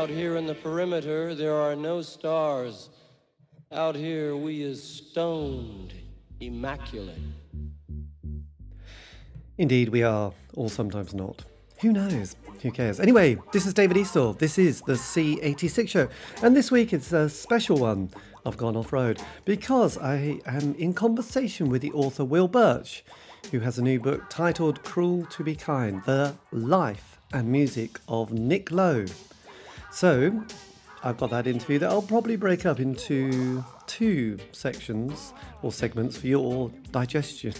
Out here in the perimeter, there are no stars. Out here, we is stoned, immaculate. Indeed, we are, or sometimes not. Who knows? Who cares? Anyway, this is David Eastaugh. This is the C86 show. And this week it's a special one. I've gone off road because I am in conversation with the author Will Birch, who has a new book titled Cruel to Be Kind The Life and Music of Nick Lowe. So, I've got that interview that I'll probably break up into two sections or segments for your digestion.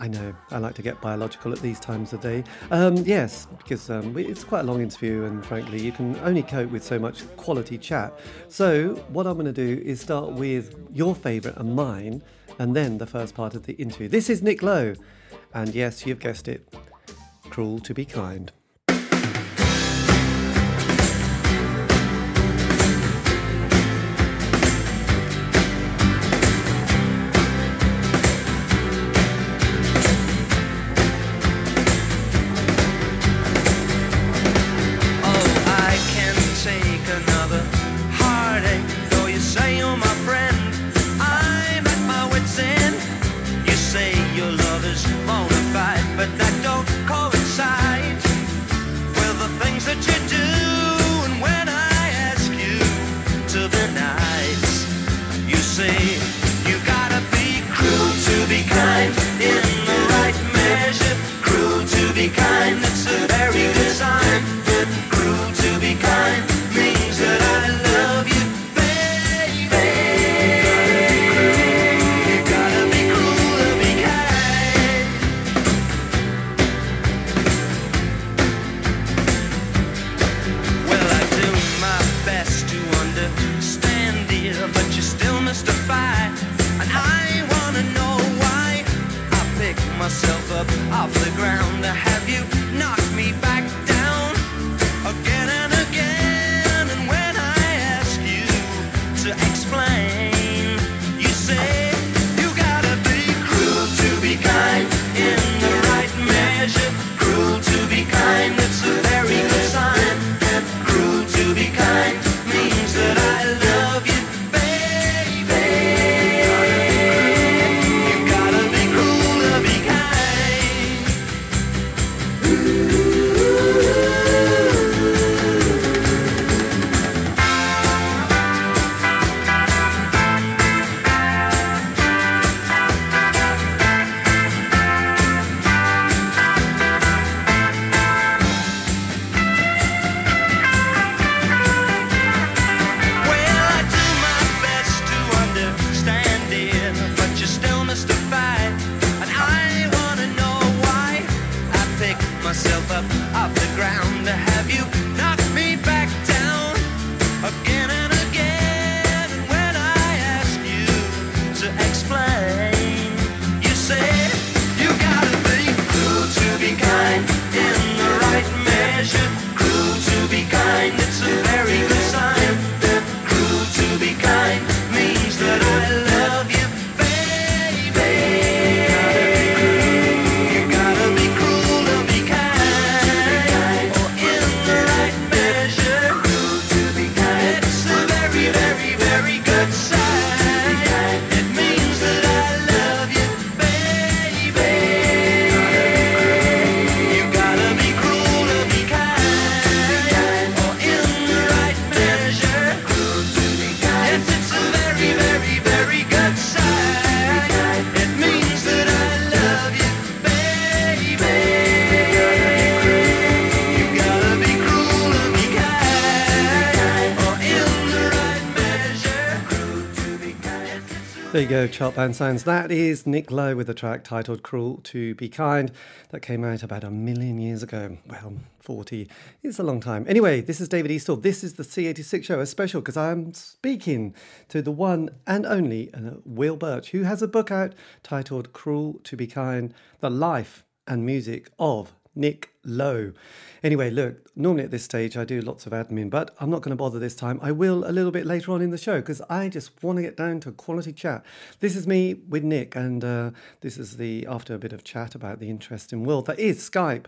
I know, I like to get biological at these times of day. Um, yes, because um, it's quite a long interview, and frankly, you can only cope with so much quality chat. So, what I'm going to do is start with your favourite and mine, and then the first part of the interview. This is Nick Lowe, and yes, you've guessed it cruel to be kind. Go, chart band sounds. That is Nick Lowe with a track titled Cruel to Be Kind that came out about a million years ago. Well, 40. It's a long time. Anyway, this is David Eastaugh. This is the C86 show, a special because I'm speaking to the one and only uh, Will Birch, who has a book out titled Cruel to Be Kind The Life and Music of Nick Lowe. Anyway, look, normally at this stage I do lots of admin, but I'm not going to bother this time. I will a little bit later on in the show because I just want to get down to quality chat. This is me with Nick, and uh, this is the after a bit of chat about the interesting world that is Skype.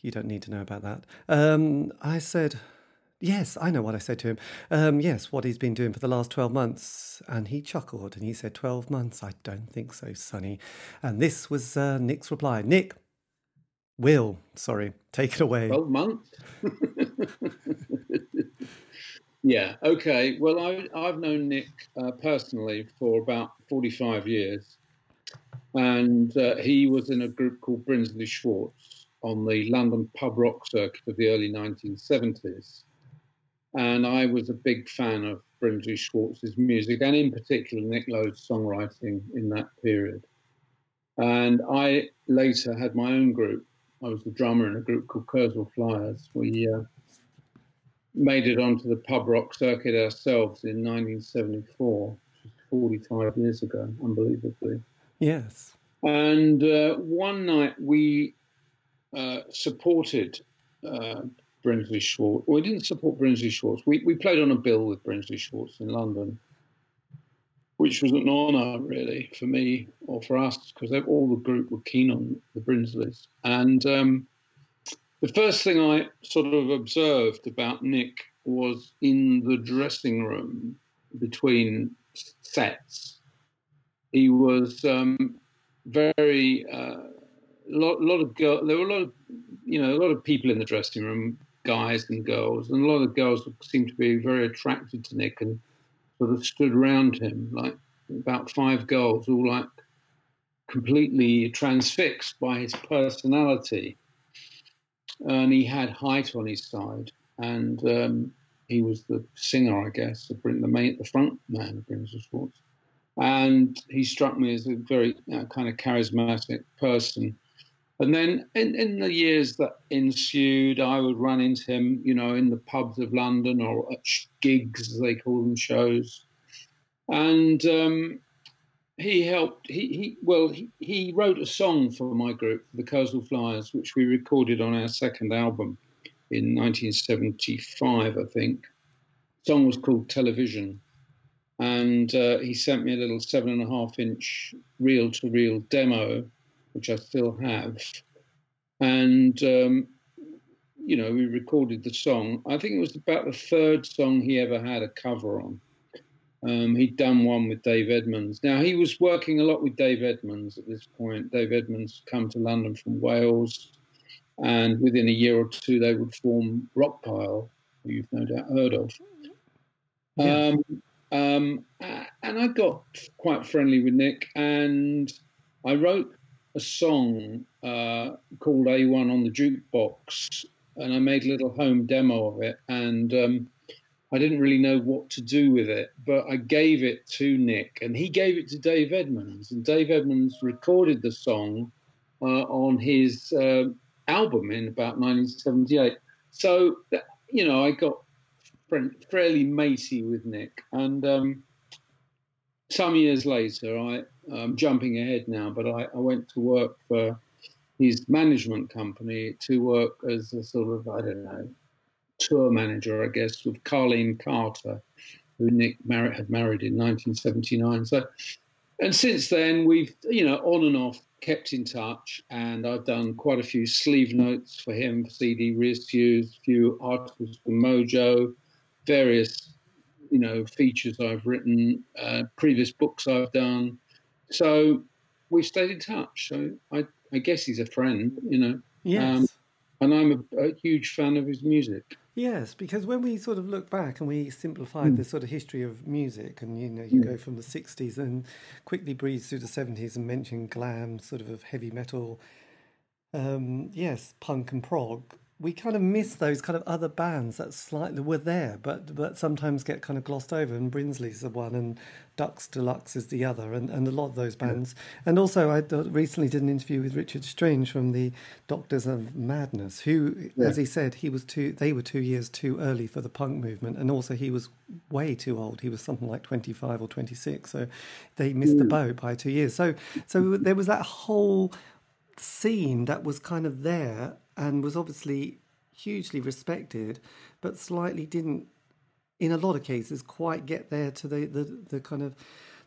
You don't need to know about that. Um, I said Yes, I know what I said to him. Um, yes, what he's been doing for the last 12 months. And he chuckled and he said, 12 months? I don't think so, Sonny. And this was uh, Nick's reply. Nick, Will, sorry, take it away. 12 months? yeah, okay. Well, I, have known Nick uh, personally for about 45 years. And uh, he was in a group called Brinsley Schwarz on the London pub rock circuit of the early 1970s and I was a big fan of Brinsley Schwarz's music, and in particular Nick Lowe's songwriting in that period. And I later had my own group. I was the drummer in a group called Kursaal Flyers. We uh, made it onto the pub rock circuit ourselves in 1974, 45 years ago, unbelievably. Yes. And uh, one night we uh, supported uh, Brinsley Schwarz. We didn't support Brinsley Schwarz. We, we played on a bill with Brinsley Schwarz in London, which was an honour, really, for me or for us, because all the group were keen on the Brinsleys. And um, the first thing I sort of observed about Nick was in the dressing room between sets. He was um, very a uh, lot, lot of girl. There were a lot of you know a lot of people in the dressing room, guys and girls, and a lot of girls seemed to be very attracted to Nick and sort of stood around him, like about five girls, all like completely transfixed by his personality. And he had height on his side, and um, he was the singer, I guess, the, the main, the front man of Brinsley Schwarz. And he struck me as a very you know, kind of charismatic person and then in, in the years that ensued, I would run into him, you know, in the pubs of London or at gigs, as they call them, shows. And um, he helped, he, he well, he, he, wrote a song for my group, the Kursaal Flyers, which we recorded on our second album in 1975, I think. The song was called Television. And uh, he sent me a little seven and a half inch reel to reel demo which I still have. And, um, you know, we recorded the song. I think it was about the third song he ever had a cover on. Um, he'd done one with Dave Edmunds. Now, he was working a lot with Dave Edmunds at this point. Dave Edmunds come to London from Wales, and within a year or two, they would form Rockpile, who you've no doubt heard of. Yeah. Um, um, and I got quite friendly with Nick, and I wrote a song uh, called A1 on the Jukebox, and I made a little home demo of it. And um, I didn't really know what to do with it, but I gave it to Nick, and he gave it to Dave Edmunds. And Dave Edmunds recorded the song uh, on his uh, album in about 1978. So, you know, I got fairly matey with Nick. And um, some years later, I, I'm jumping ahead now, but I, I went to work for his management company to work as a sort of, I don't know, tour manager, I guess, with Carlene Carter, who Nick married, had married in 1979. So, and since then, we've, you know, on and off kept in touch, and I've done quite a few sleeve notes for him, CD reissues, few articles for Mojo, various, you know, features I've written, uh, previous books I've done. So we stayed in touch. So I, I guess he's a friend, you know. Yes. Um, and I'm a, a, huge fan of his music. Yes, because when we sort of look back and we simplified mm. the sort of history of music, and you know, you mm. go from the '60s and quickly breeze through the '70s and mention glam, sort of of heavy metal, um, yes, punk and prog we kind of miss those kind of other bands that slightly were there, but but sometimes get kind of glossed over. And Brinsley's the one, and Ducks Deluxe is the other, and, and a lot of those bands. Yeah. And also, I recently did an interview with Richard Strange from the Doctors of Madness, who, yeah. as he said, he was two. They were two years too early for the punk movement, and also he was way too old. He was something like twenty five or twenty six, so they missed mm. the boat by two years. So so there was that whole scene that was kind of there and was obviously hugely respected, but slightly didn't, in a lot of cases, quite get there to the, the, the kind of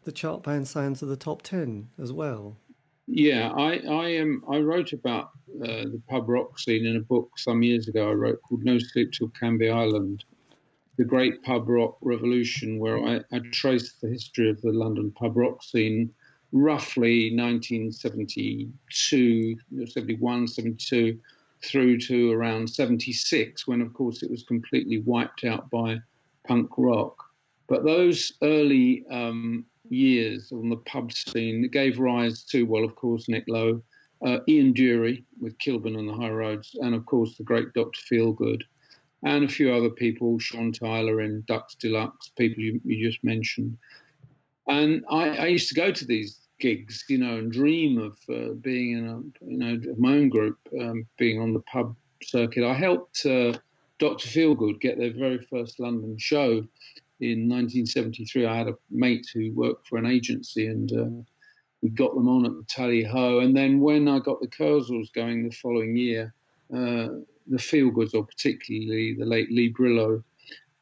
the chart band sounds of the top 10 as well. Yeah, I I um I wrote about uh, the pub rock scene in a book some years ago. I wrote called No Sleep Till Canvey Island, the great pub rock revolution, where I, I traced the history of the London pub rock scene roughly 1972, 71, 72, through to around 76, when, of course, it was completely wiped out by punk rock. But those early um, years on the pub scene gave rise to, well, of course, Nick Lowe, uh, Ian Dury with Kilburn and the High Roads, and of course the great Dr. Feelgood, and a few other people, Sean Tyla in Ducks Deluxe, people you, you just mentioned. And I, I, used to go to these gigs, you know, and dream of uh, being in a, you know, my own group, um, being on the pub circuit. I helped uh, Dr. Feelgood get their very first London show in 1973. I had a mate who worked for an agency, and uh, we got them on at the Tally Ho. And then when I got the Kursaals going the following year, uh, the Feelgoods, or particularly the late Lee Brilleaux,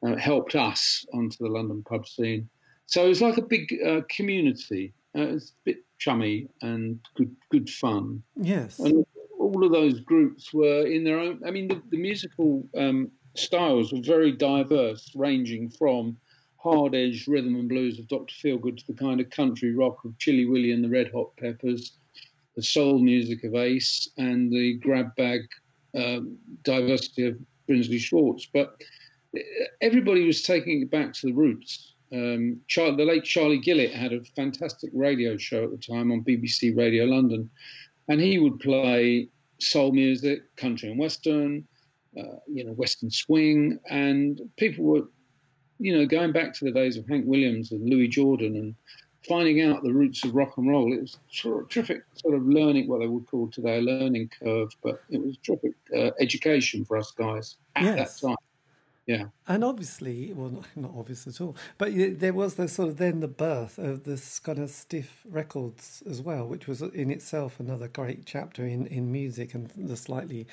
uh, helped us onto the London pub scene. So it was like a big uh, community. Uh, it's a bit chummy and good, good fun. Yes. And all of those groups were in their own. I mean, the, the musical um, styles were very diverse, ranging from hard edged rhythm and blues of Dr. Feelgood to the kind of country rock of Chilli Willi and the Red Hot Peppers, the soul music of Ace, and the grab bag um, diversity of Brinsley Schwarz. But everybody was taking it back to the roots. Um, Char- the late Charlie Gillett had a fantastic radio show at the time on BBC Radio London, and he would play soul music, country and western, uh, you know, western swing, and people were, you know, going back to the days of Hank Williams and Louis Jordan and finding out the roots of rock and roll. It was terrific sort of learning, what they would call today a learning curve, but it was terrific uh, education for us guys at yes. that time. Yeah. And obviously, well, not, not obvious at all, but there was the sort of then the birth of this kind of stiff records as well, which was in itself another great chapter in, in music and the slightly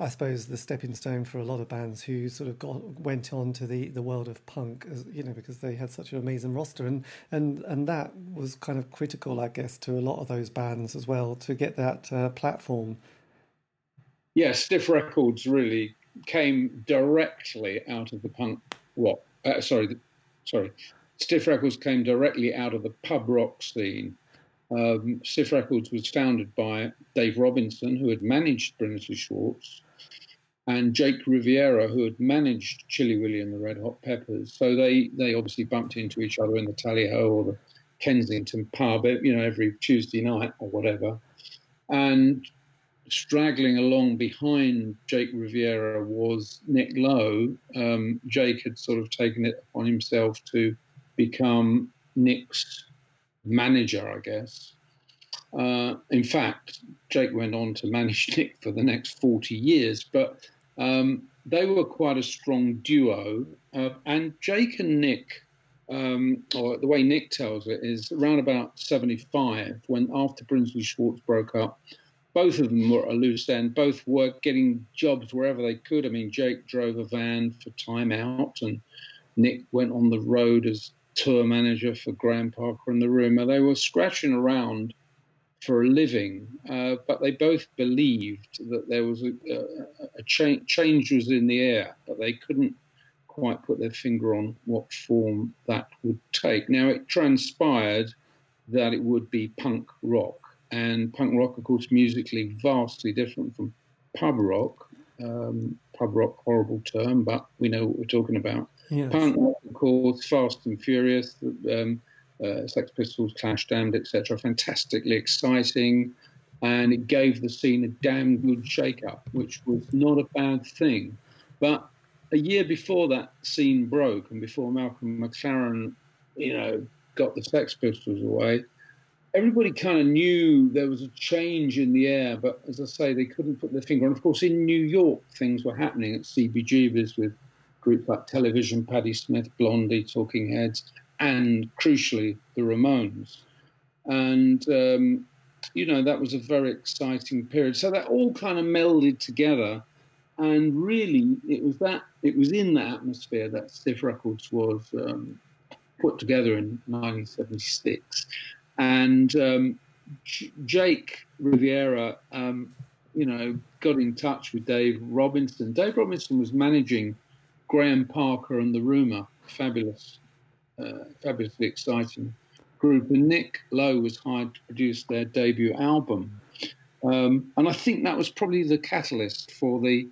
I suppose the stepping stone for a lot of bands who sort of got went on to the, the world of punk, as, you know, because they had such an amazing roster, and, and and that was kind of critical, I guess, to a lot of those bands as well to get that uh, platform. Yeah, Stiff Records really came directly out of the punk rock. Uh, sorry, sorry, Stiff Records came directly out of the pub rock scene um, Stiff Records was founded by Dave Robinson, who had managed Brinsley Schwarz, and Jake Riviera, who had managed Chilli Willi and the Red Hot Peppers. So they, they obviously bumped into each other in the Tally Ho or the Kensington pub, you know, every Tuesday night or whatever. And straggling along behind Jake Riviera was Nick Lowe. Um, Jake had sort of taken it upon himself to become Nick's manager, I guess. Uh, in fact, Jake went on to manage Nick for the next 40 years, but um, they were quite a strong duo. Uh, and Jake and Nick, um, or the way Nick tells it, is around about 75, when after Brinsley Schwarz broke up, both of them were a loose end. Both were getting jobs wherever they could. I mean, Jake drove a van for Time Out, and Nick went on the road as tour manager for Graham Parker and the Rumour. They were scratching around for a living, uh, but they both believed that there was a, a, a cha- change was in the air, but they couldn't quite put their finger on what form that would take. Now it transpired that it would be punk rock, and punk rock, of course, musically vastly different from pub rock. Um, pub rock, horrible term, but we know what we're talking about. Yes. Punk rock, of course, Fast and Furious, um, uh, Sex Pistols, Clash, Damned, etc. Fantastically exciting, and it gave the scene a damn good shake-up, which was not a bad thing. But a year before that scene broke, and before Malcolm McLaren, you know, got the Sex Pistols away, everybody kind of knew there was a change in the air, but as I say, they couldn't put their finger on. Of course, in New York, things were happening at CBGB's with groups like Television, Patti Smith, Blondie, Talking Heads, and crucially, the Ramones. And, um, you know, that was a very exciting period. So that all kind of melded together. And really, it was that, it was in that atmosphere that Stiff Records was um, put together in 1976. And um, Jake Riviera, um, you know, got in touch with Dave Robinson. Dave Robinson was managing Graham Parker and the Rumour, fabulous, uh, fabulously exciting group. And Nick Lowe was hired to produce their debut album. Um, and I think that was probably the catalyst for the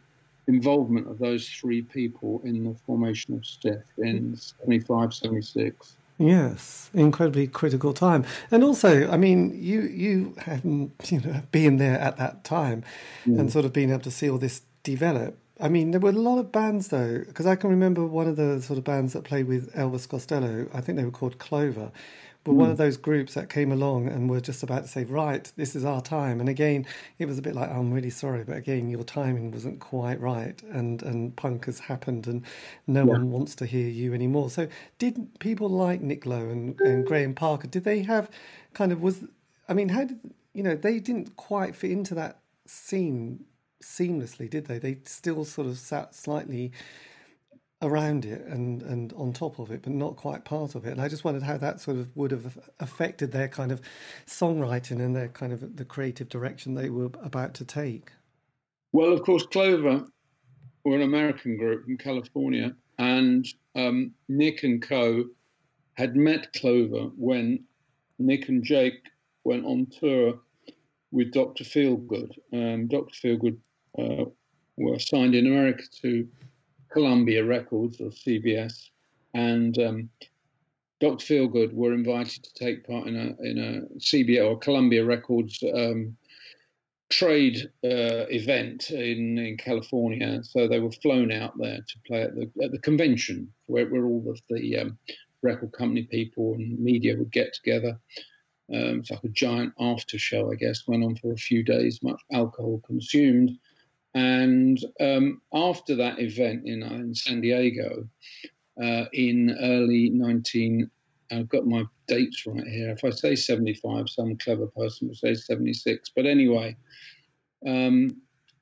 involvement of those three people in the formation of Stiff in 75, 76. Yes, incredibly critical time, and also, I mean, you you haven't you know been there at that time, mm. and sort of being able to see all this develop. I mean, there were a lot of bands though, because I can remember one of the sort of bands that played with Elvis Costello. I think they were called Clover, but mm. one of those groups that came along and were just about to say, right, this is our time. And again, it was a bit like, oh, I'm really sorry, but again, your timing wasn't quite right, and and punk has happened, and no yeah. one wants to hear you anymore. So, did people like Nick Lowe and, and Graham Parker? Did they have kind of was? I mean, how did you know they didn't quite fit into that scene seamlessly, did they? They still sort of sat slightly around it and, and on top of it, but not quite part of it. And I just wondered how that sort of would have affected their kind of songwriting and their kind of the creative direction they were about to take. Well, of course, Clover were an American group from California, and um, Nick and Co had met Clover when Nick and Jake went on tour with Dr. Feelgood. Um, Dr. Feelgood uh, were signed in America to Columbia Records or CBS, and um, Dr. Feelgood were invited to take part in a in a CBS or Columbia Records um, trade uh, event in in California. So they were flown out there to play at the at the convention where, where all of the um, record company people and media would get together. Um, it's like a giant after show, I guess. Went on for a few days, much alcohol consumed. And um, after that event in, in San Diego, uh, in early 19, I've got my dates right here. If I say 75, some clever person will say 76. But anyway, um,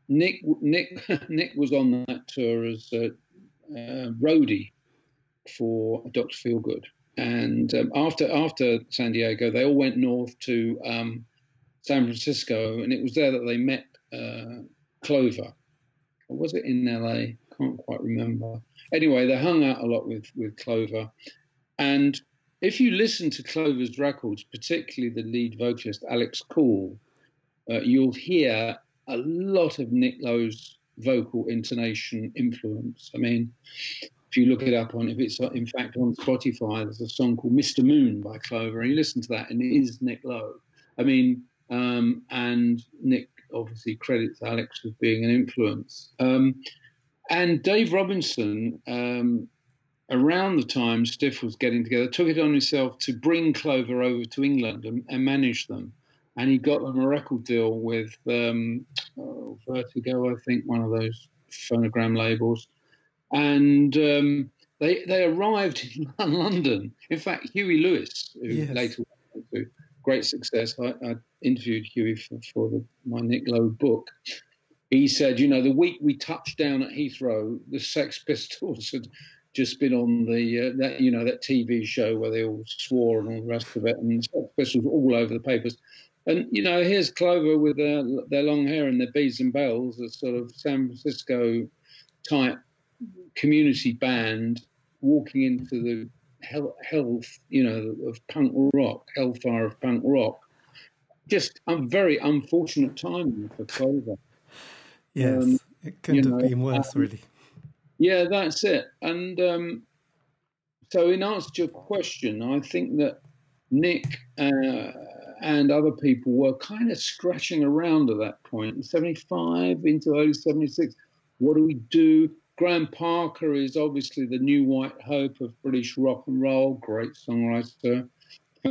Nick Nick Nick was on that tour as a uh, roadie for Dr. Feelgood, and um, after after San Diego, they all went north to um, San Francisco, and it was there that they met uh, Clover. Or was it in LA? Can't quite remember. Anyway, they hung out a lot with, with Clover. And if you listen to Clover's records, particularly the lead vocalist, Alex Call, uh, you'll hear a lot of Nick Lowe's vocal intonation influence. I mean, if you look it up on, if it's in fact on Spotify, there's a song called Mr. Moon by Clover, and you listen to that, and it is Nick Lowe. I mean, um, and Nick obviously credits Alex as being an influence. Um, and Dave Robinson, um, around the time Stiff was getting together, took it on himself to bring Clover over to England and, and manage them. And he got them a record deal with um, oh, Vertigo, I think, one of those phonogram labels. And um, they they arrived in London. In fact, Huey Lewis, who yes. later went to great success. I, I interviewed Huey for, for the, my Nick Lowe book. He said, you know, the week we touched down at Heathrow, the Sex Pistols had just been on the uh, that you know that TV show where they all swore and all the rest of it, and Sex Pistols all over the papers. And you know, here's Clover with their, their long hair and their beads and bells, a sort of San Francisco type community band walking into the health, you know, of punk rock, hellfire of punk rock. Just a very unfortunate time for Clover. Yes, um, it couldn't have know, been worse, um, really. Yeah, that's it. And um, so, in answer to your question, I think that Nick uh, and other people were kind of scratching around at that point, 75 into early 76. What do we do? Graham Parker is obviously the new white hope of British rock and roll, great songwriter,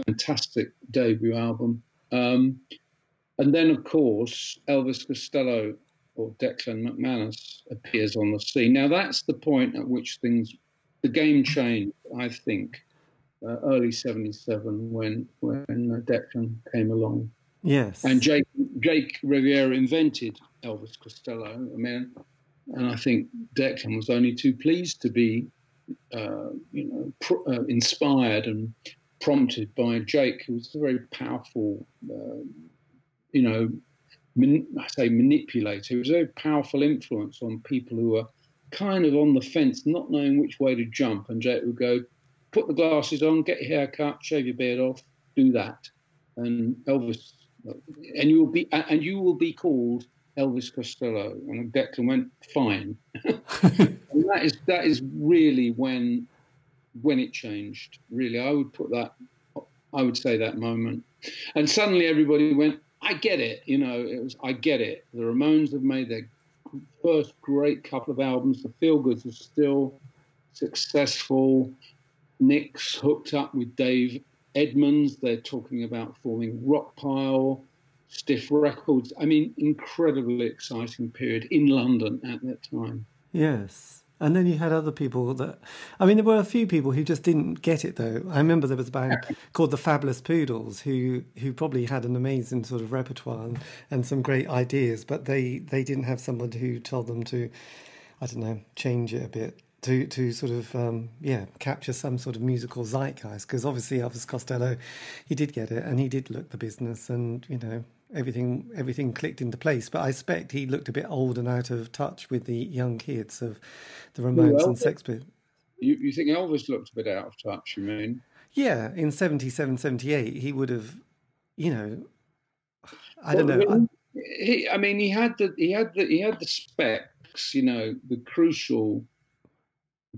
fantastic debut album. Um, and then, of course, Elvis Costello or Declan McManus appears on the scene. Now, that's the point at which things, the game changed, I think, uh, early 77 when, when Declan came along. Yes. And Jake, Jake Riviera invented Elvis Costello. I mean, and I think Declan was only too pleased to be, uh, you know, pr- uh, inspired and prompted by Jake, who was a very powerful, uh, you know, man- I say manipulator. He was a very powerful influence on people who were kind of on the fence, not knowing which way to jump. And Jake would go, put the glasses on, get your hair cut, shave your beard off, do that. And Elvis, and you will be, and you will be called Elvis Costello. And Declan went, fine. and that is that is really when when it changed. Really, I would put that. I would say that moment, and suddenly everybody went, I get it. You know, it was I get it. The Ramones have made their first great couple of albums. The Feel Goods are still successful. Nick's hooked up with Dave Edmunds. They're talking about forming Rockpile, Stiff Records. I mean, incredibly exciting period in London at that time. Yes. And then you had other people that, I mean, there were a few people who just didn't get it though. I remember there was a band called the Fabulous Poodles who who probably had an amazing sort of repertoire and, and some great ideas, but they they didn't have someone who told them to, I don't know, change it a bit to to sort of um, yeah capture some sort of musical zeitgeist because obviously Elvis Costello, he did get it and he did look the business and you know everything everything clicked into place. But I suspect he looked a bit old and out of touch with the young kids of the Ramones well, and Sex Pistols. You, you think Elvis looked a bit out of touch? You mean? Yeah, in 77, 78, he would have, you know, I well, don't know. He, I mean, he had the he had the he had the specs, you know, the crucial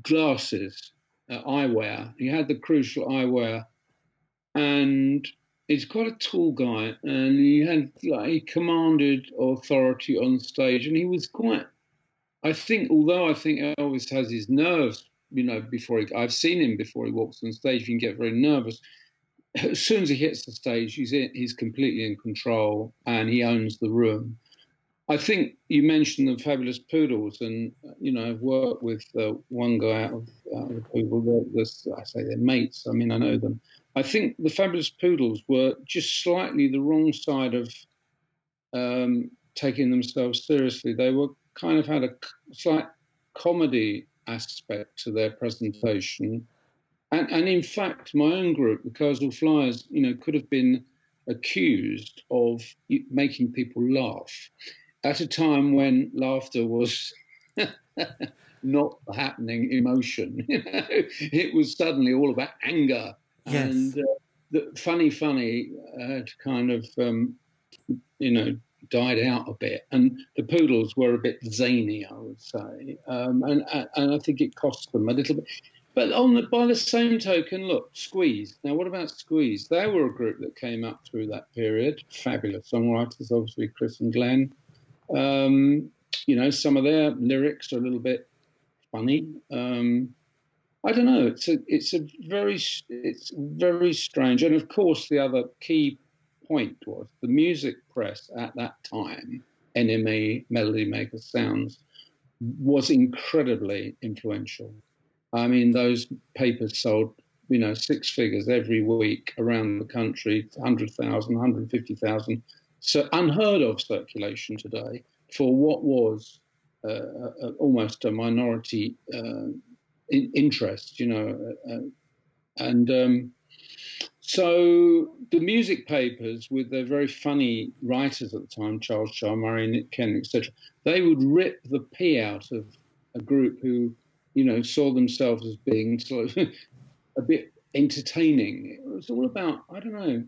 glasses, uh, eyewear. He had the crucial eyewear, and he's quite a tall guy, and he had like he commanded authority on stage, and he was quite. I think, although I think Elvis has his nerves, you know, before he, I've seen him before he walks on stage, he can get very nervous. As soon as he hits the stage, he's in, he's completely in control, and he owns the room. I think you mentioned the fabulous poodles, and you know I've worked with uh, one guy out of, out of the. They're, they're, I say they're mates. I mean I know them. I think the fabulous poodles were just slightly the wrong side of um, taking themselves seriously. They were kind of had a slight comedy aspect to their presentation, and and in fact my own group, the Kursaal Flyers, you know, could have been accused of making people laugh at a time when laughter was not happening emotion. You know? It was suddenly all about anger. Yes. And uh, the funny, funny had kind of, um, you know, died out a bit. And the Poodles were a bit zany, I would say. Um, and, and I think it cost them a little bit. But on the, by the same token, look, Squeeze. Now, what about Squeeze? They were a group that came up through that period. Fabulous songwriters, obviously, Chris and Glenn. Um, you know, some of their lyrics are a little bit funny. Um, I don't know. It's a it's a very it's very strange. And of course, the other key point was the music press at that time, NME, Melody Maker Sounds, was incredibly influential. I mean, those papers sold, you know, six figures every week around the country, 100,000, 150,000 so unheard of circulation today for what was uh, almost a minority uh, in, interest, you know, uh, uh, and um, so the music papers, with their very funny writers at the time, Charles Shaar Murray, Nick Cannon, etc., they would rip the pee out of a group who, you know, saw themselves as being sort of a bit entertaining. It was all about, I don't know,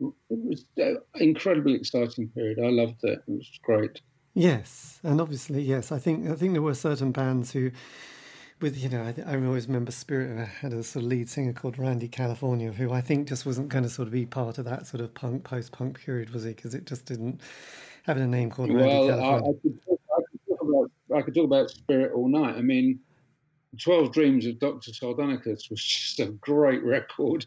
it was an incredibly exciting period. I loved it. It was great. Yes, and obviously, yes. I think I think there were certain bands who, with you know, I, I always remember Spirit had a sort of lead singer called Randy California, who I think just wasn't going to sort of be part of that sort of punk post punk period, was he? Because it just didn't having a name called Randy well, California. I, I, could talk, I, could talk about, I could talk about Spirit all night. I mean, Twelve Dreams of Doctor Sardonicus was just a great record.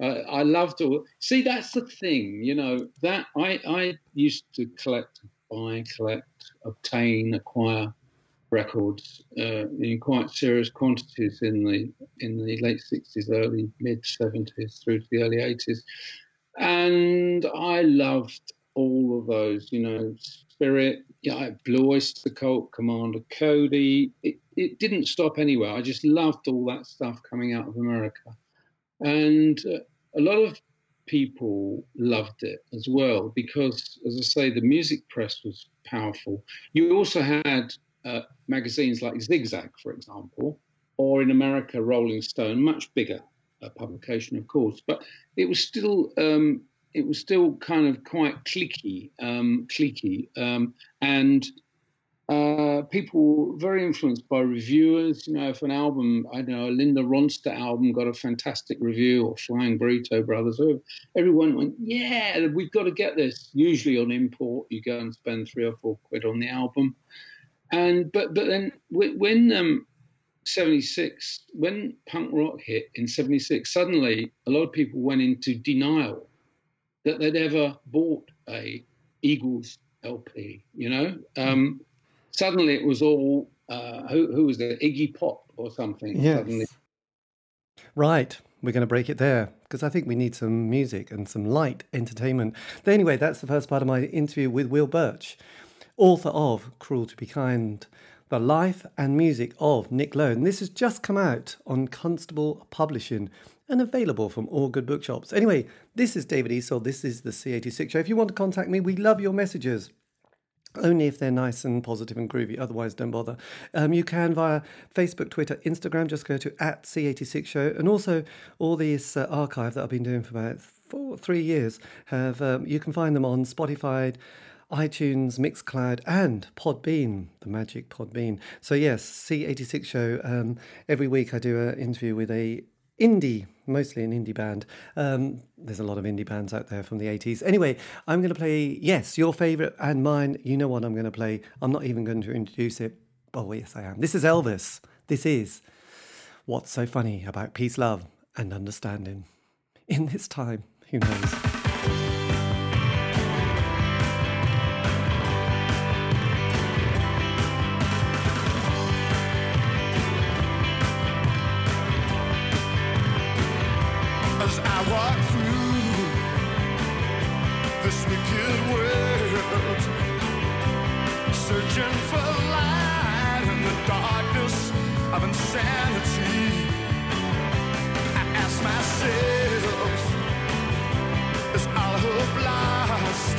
Uh, I loved all. See, that's the thing, you know. That I I used to collect, buy, collect, obtain, acquire records uh, in quite serious quantities in the in the late sixties, early mid seventies, through to the early eighties, and I loved all of those. You know, Spirit, yeah, Blue Oyster Cult, Commander Cody. It it didn't stop anywhere. I just loved all that stuff coming out of America. And uh, a lot of people loved it as well because, as I say, the music press was powerful. You also had uh, magazines like Zigzag, for example, or in America, Rolling Stone, much bigger uh, publication, of course, but it was still um, it was still kind of quite cliquey, um, cliquey, um, and uh, people very influenced by reviewers. You know, if an album, I don't know, a Linda Ronstadt album got a fantastic review, or Flying Burrito Brothers, everyone went, "Yeah, we've got to get this." Usually on import, you go and spend three or four quid on the album, and but but then when um, 76 when punk rock hit in 76 suddenly a lot of people went into denial that they'd ever bought a Eagles LP. You know, um, suddenly it was all uh, who, who was there, Iggy Pop or something. Yes. Suddenly. Right. We're going to break it there because I think we need some music and some light entertainment. But anyway, that's the first part of my interview with Will Birch, author of Cruel to Be Kind, the life and music of Nick. And this has just come out on Constable Publishing and available from all good bookshops. Anyway, this is David Eastaugh. This is the C86 show. If you want to contact me, we love your messages. Only if they're nice and positive and groovy, otherwise don't bother. Um, you can via Facebook, Twitter, Instagram, just go to at C86 Show. And also all these uh, archive that I've been doing for about four, three years, have um, you can find them on Spotify, iTunes, Mixcloud, and Podbean, the magic Podbean. So yes, C86 Show. Um, every week I do an interview with a indie, mostly an indie band. Um, there's a lot of indie bands out there from the 80s. Anyway, I'm going to play, yes, your favourite and mine. You know what I'm going to play. I'm not even going to introduce it. Oh, yes, I am. This is Elvis. This is What's So Funny About Peace, Love, and Understanding. In this time, who knows? This wicked world. Searching for light in the darkness of insanity. I ask myself, is all hope lost?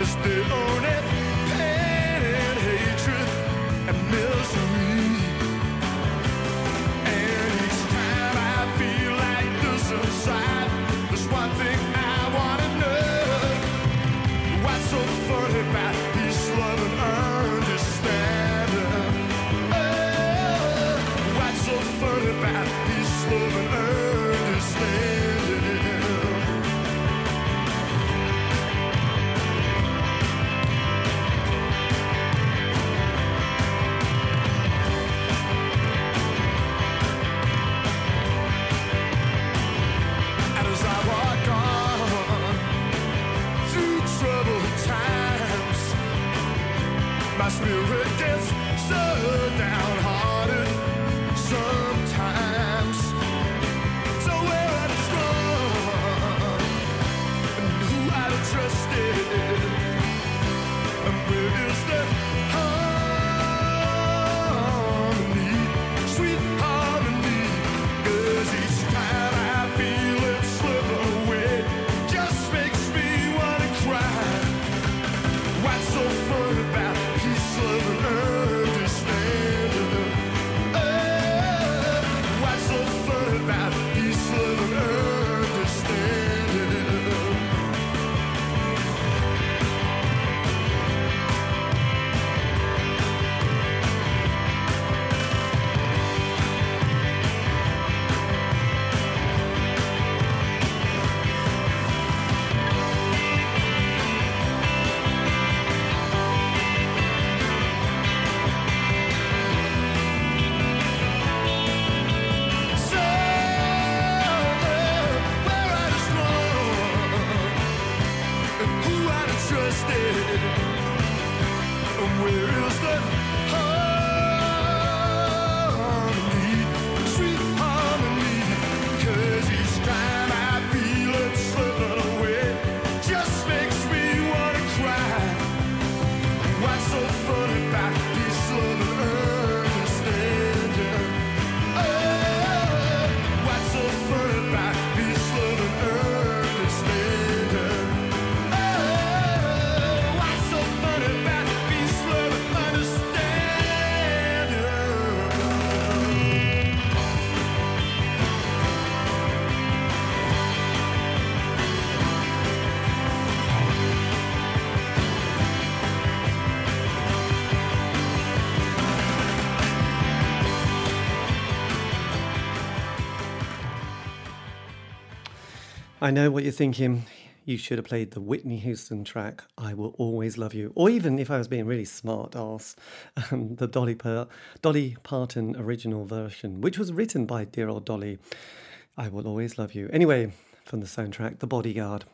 Is the only I know what you're thinking. You should have played the Whitney Houston track, I Will Always Love You. Or even, if I was being really smart ass, um, the Dolly, per- Dolly Parton original version, which was written by dear old Dolly. I Will Always Love You. Anyway, from the soundtrack, The Bodyguard.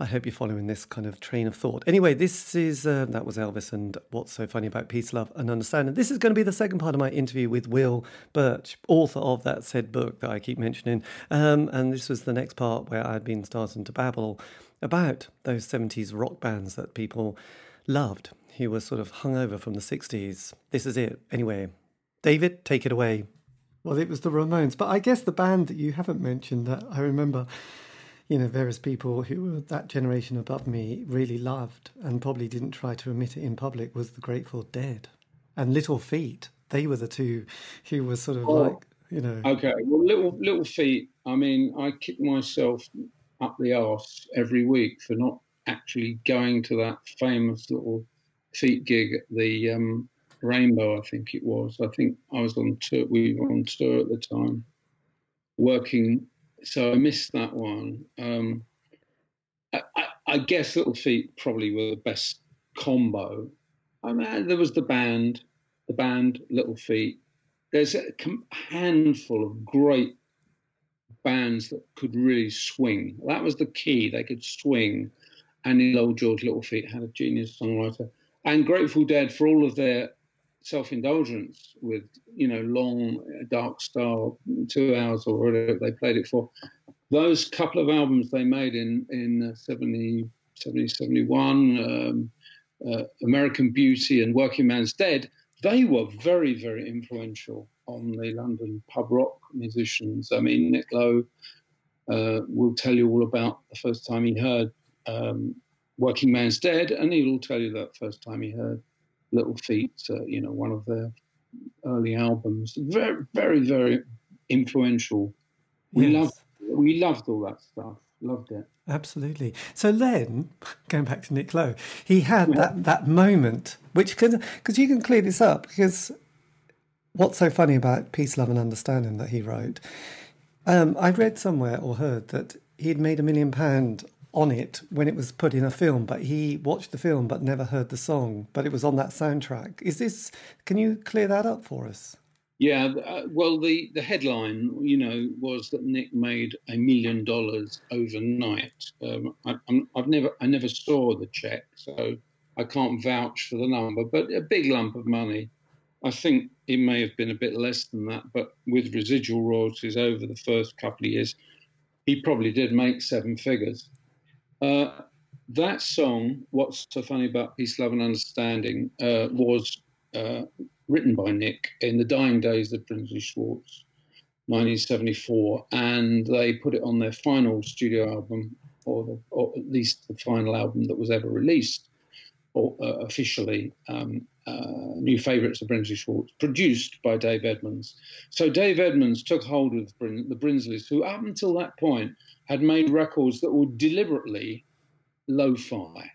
I hope you're following this kind of train of thought. Anyway, this is uh, that was Elvis and what's so funny about peace, love, and understanding. This is going to be the second part of my interview with Will Birch, author of that said book that I keep mentioning. Um, and this was the next part where I'd been starting to babble about those 70s rock bands that people loved, who were sort of hungover from the 60s. This is it. Anyway, David, take it away. Well, it was the Ramones, but I guess the band that you haven't mentioned that I remember you know, various people who were that generation above me really loved and probably didn't try to admit it in public was the Grateful Dead and Little Feat. They were the two who were sort of oh, like, you know. Okay, well, Little Little Feat. I mean, I kick myself up the arse every week for not actually going to that famous Little Feat gig at the um, Rainbow. I think it was. I think I was on tour. We were on tour at the time, working so I missed that one. Um, I, I, I, guess Little Feat probably were the best combo. I mean, there was the band, the band Little Feat. There's a handful of great bands that could really swing. That was the key; they could swing. And Lowell George Little Feat had a genius songwriter. And Grateful Dead, for all of their self-indulgence with you know long dark star two hours or whatever they played it for. Those couple of albums they made in in 70 70 71 um, uh, american beauty and working man's dead they were very very influential on the london pub rock musicians. I mean nick lowe uh, will tell you all about the first time he heard um, working man's dead and he'll tell you that first time he heard Little Feat, uh, you know, one of their early albums. Very, very, very influential. We yes. loved, we loved all that stuff. Loved it. Absolutely. So Len, going back to Nick Lowe, he had yeah. that that moment, which can because you can clear this up because what's so funny about peace, love, and understanding that he wrote. Um, I read somewhere or heard that he'd made a million pound on it when it was put in a film, but he watched the film but never heard the song, but it was on that soundtrack. Is this? Can you clear that up for us? Yeah, uh, well, the the headline, you know, was that Nick made a million dollars overnight. Um, I, have never I never saw the check, so I can't vouch for the number, but a big lump of money. I think it may have been a bit less than that, but with residual royalties over the first couple of years, he probably did make seven figures. Uh, that song, What's So Funny About Peace, Love and Understanding, uh, was uh, written by Nick in the dying days of Brinsley Schwarz, 1974, and they put it on their final studio album, or, the, or at least the final album that was ever released or, uh, officially. Um, uh, New Favourites of Brinsley Schwarz, produced by Dave Edmunds. So Dave Edmunds took hold of the Brinsleys, who up until that point had made records that were deliberately lo-fi.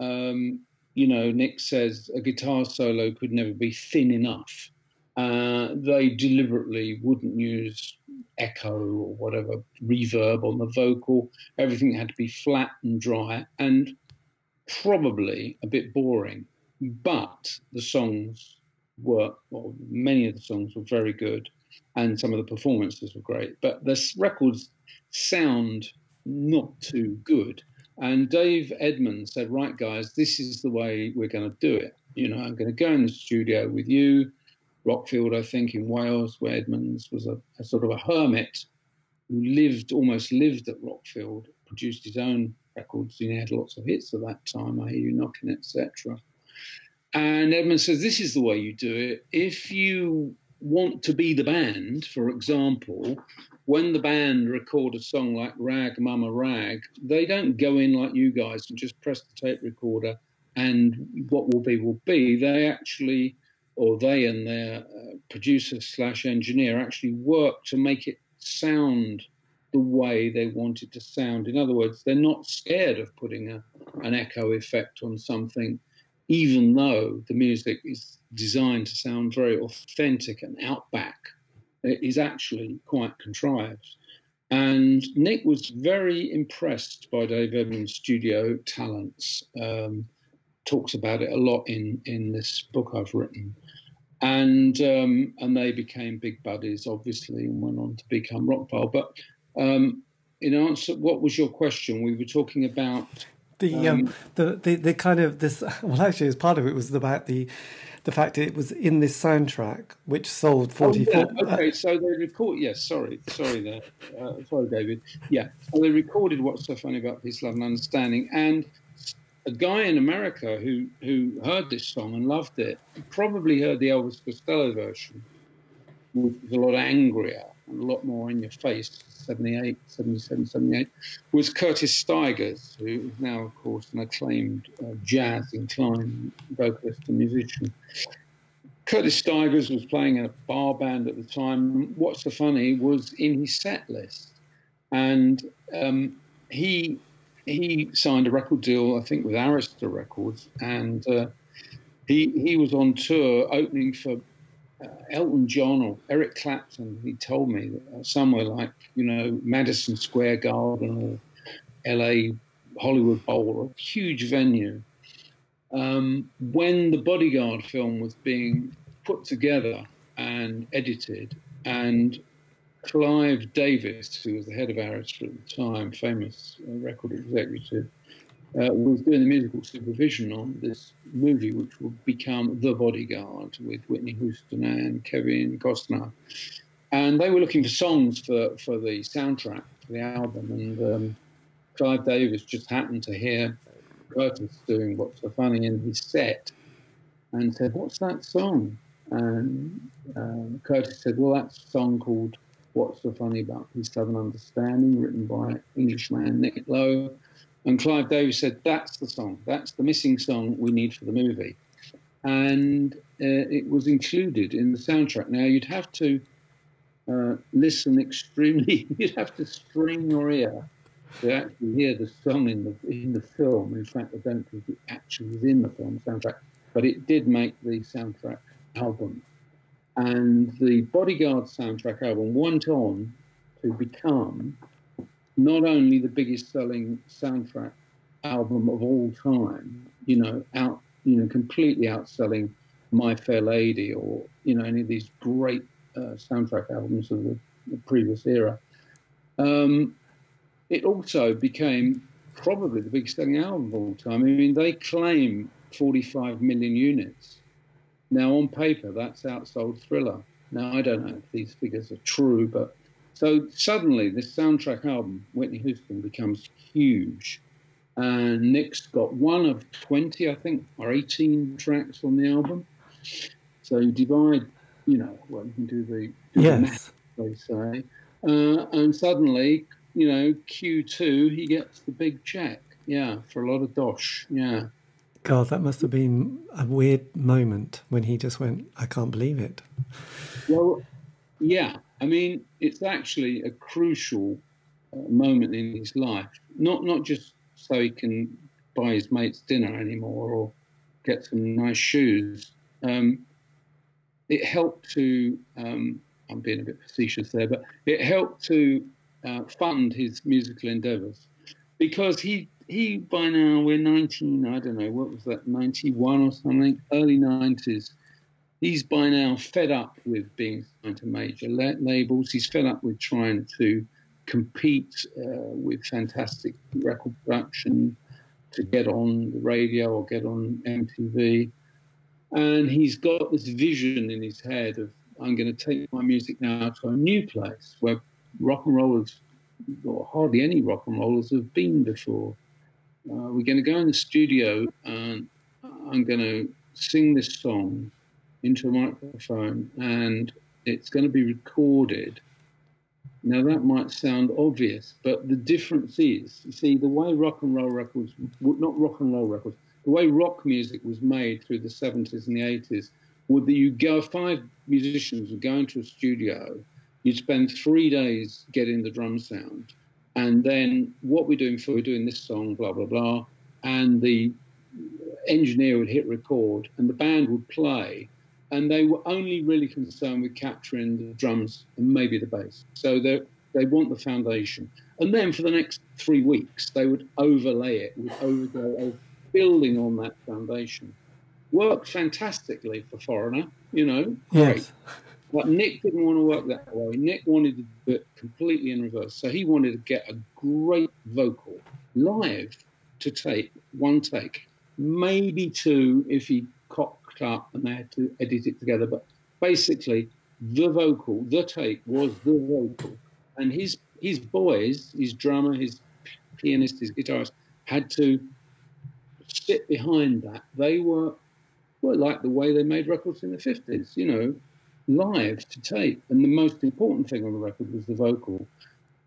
Um, you know, Nick says a guitar solo could never be thin enough. Uh, they deliberately wouldn't use echo or whatever reverb on the vocal. Everything had to be flat and dry and probably a bit boring. But the songs were, well, many of the songs were very good and some of the performances were great. But the records sound not too good. And Dave Edmunds said, Right, guys, this is the way we're going to do it. You know, I'm going to go in the studio with you, Rockfield, I think, in Wales, where Edmunds was a, a sort of a hermit who lived, almost lived at Rockfield, produced his own records. He had lots of hits at that time, I Hear You Knocking, etc. And Edmund says, This is the way you do it. If you want to be the band, for example, when the band record a song like Rag Mama Rag, they don't go in like you guys and just press the tape recorder and what will be will be. They actually, or they and their uh, producer slash engineer actually work to make it sound the way they want it to sound. In other words, they're not scared of putting a, an echo effect on something, even though the music is designed to sound very authentic and outback it is actually quite contrived. And Nick was very impressed by Dave Edmunds' studio talents. Um, talks about it a lot in in this book I've written, and um, and they became big buddies, obviously, and went on to become Rockpile. But um, in answer, what was your question? We were talking about the um, um, the, the the kind of this. Well, actually, as part of it was about the the fact it was in this soundtrack which sold 44 oh, yeah. okay so they record yes sorry sorry there uh, sorry david yeah so they recorded what's so funny about peace love and understanding and a guy in america who who heard this song and loved it probably heard the elvis costello version which was a lot angrier and a lot more in your face 78, 77, 78, was Curtis Stigers, who is now, of course, an acclaimed uh, jazz inclined vocalist and musician. Curtis Stigers was playing in a bar band at the time. What's so funny was in his set list. And um, he he signed a record deal, I think, with Arista Records, and uh, he he was on tour opening for Elton John or Eric Clapton, he told me uh, somewhere like you know Madison Square Garden or L.A. Hollywood Bowl, a huge venue. Um, when the Bodyguard film was being put together and edited, and Clive Davis, who was the head of Arista at the time, famous uh, record executive, uh, was doing the musical supervision on this movie, which would become The Bodyguard with Whitney Houston and Kevin Costner. And they were looking for songs for, for the soundtrack for the album. And um, Clive Davis just happened to hear Curtis doing What's So Funny in his set and said, What's that song? And um, Curtis said, Well, that's a song called What's So Funny About Love and Understanding, written by Englishman Nick Lowe and Clive Davis said, That's the song. That's the missing song we need for the movie. And uh, it was included in the soundtrack. Now, you'd have to uh, listen extremely, you'd have to strain your ear to actually hear the song in the, in the film. In fact, I don't think it actually was in the film soundtrack, but it did make the soundtrack album. And the Bodyguard soundtrack album went on to become not only the biggest selling soundtrack album of all time, you know, out, you know, completely outselling My Fair Lady or, you know, any of these great uh, soundtrack albums of the, the previous era. Um, it also became probably the biggest selling album of all time. I mean, they claim 45 million units. Now, on paper, that's outsold Thriller. Now, I don't know if these figures are true, but so suddenly, this soundtrack album, Whitney Houston, becomes huge. And Nick's got one of 20, I think, or 18 tracks on the album. So you divide, you know, well, you can do the, do yes. the math, they say. Uh, and suddenly, you know, Q2, he gets the big check. Yeah, for a lot of dosh. Yeah. God, that must have been a weird moment when he just went, I can't believe it. Well, yeah. I mean, it's actually a crucial uh, moment in his life. Not not just so he can buy his mates dinner anymore or get some nice shoes. Um, it helped to. Um, I'm being a bit facetious there, but it helped to uh, fund his musical endeavours because he he by now we're 19. I don't know what was that 91 or something, early 90s he's by now fed up with being signed to major labels. He's fed up with trying to compete uh, with fantastic record production to get on the radio or get on MTV. And he's got this vision in his head of I'm going to take my music now to a new place where rock and rollers, or hardly any rock and rollers, have been before. Uh, we're going to go in the studio and I'm going to sing this song into a microphone and it's going to be recorded. Now, that might sound obvious, but the difference is, you see, the way rock and roll records, not rock and roll records, the way rock music was made through the 70s and the 80s, would that you go, five musicians would go into a studio, you'd spend three days getting the drum sound, and then what we're doing for, we're doing this song, blah, blah, blah, and the engineer would hit record, and the band would play, and they were only really concerned with capturing the drums and maybe the bass. So there, they want the foundation, and then for the next three weeks they would overlay it with overlay, building on that foundation. Worked fantastically for Foreigner, you know, great. Yes. But Nick didn't want to work that way. Nick wanted to do it completely in reverse. So he wanted to get a great vocal live to take, one take, maybe two if he cocked up and they had to edit it together. But basically, the vocal, the take was the vocal. And his his boys, his drummer, his pianist, his guitarist, had to sit behind that. They were well, like the way they made records in the 50s, you know, live to tape. And the most important thing on the record was the vocal.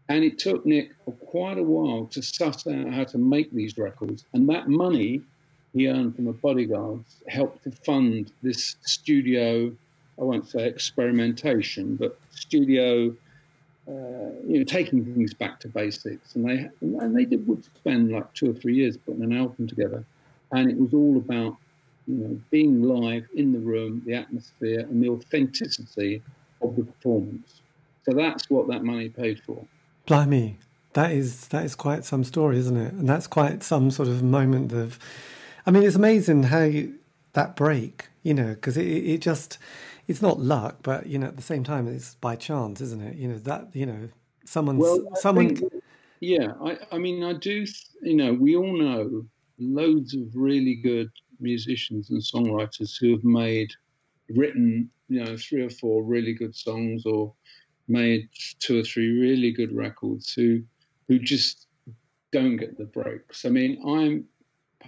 And it took Nick quite a while to suss out how to make these records. And that money he earned from the bodyguards helped to fund this studio, I won't say experimentation, but studio, uh, you know, taking things back to basics. And they, and they did, would spend like two or three years putting an album together. And it was all about you know, being live in the room, the atmosphere, and the authenticity of the performance. So that's what that money paid for. Blimey, that is that is quite some story, isn't it? And that's quite some sort of moment of. I mean, it's amazing how you, that break, you know, because it, it just it's not luck, but you know, at the same time, it's by chance, isn't it? You know that you know someone's well, someone. Think, yeah, I, I mean, I do. You know, we all know loads of really good musicians and songwriters who have made, written, you know, three or four really good songs or made two or three really good records who, who just don't get the breaks. I mean, I'm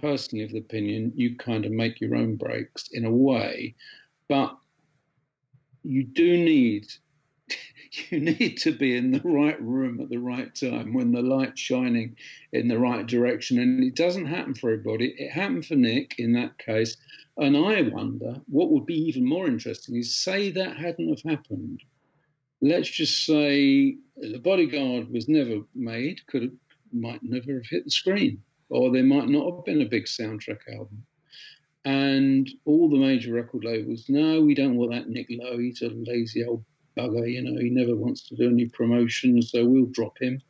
personally of the opinion you kind of make your own breaks in a way, but you do need you need to be in the right room at the right time when the light's shining in the right direction. And it doesn't happen for everybody. It happened for Nick in that case. And I wonder what would be even more interesting is say that hadn't have happened. Let's just say the bodyguard was never made, could have, might never have hit the screen, or there might not have been a big soundtrack album. And all the major record labels, no, we don't want that Nick Lowe. He's a lazy old bugger, you know, he never wants to do any promotion, so we'll drop him.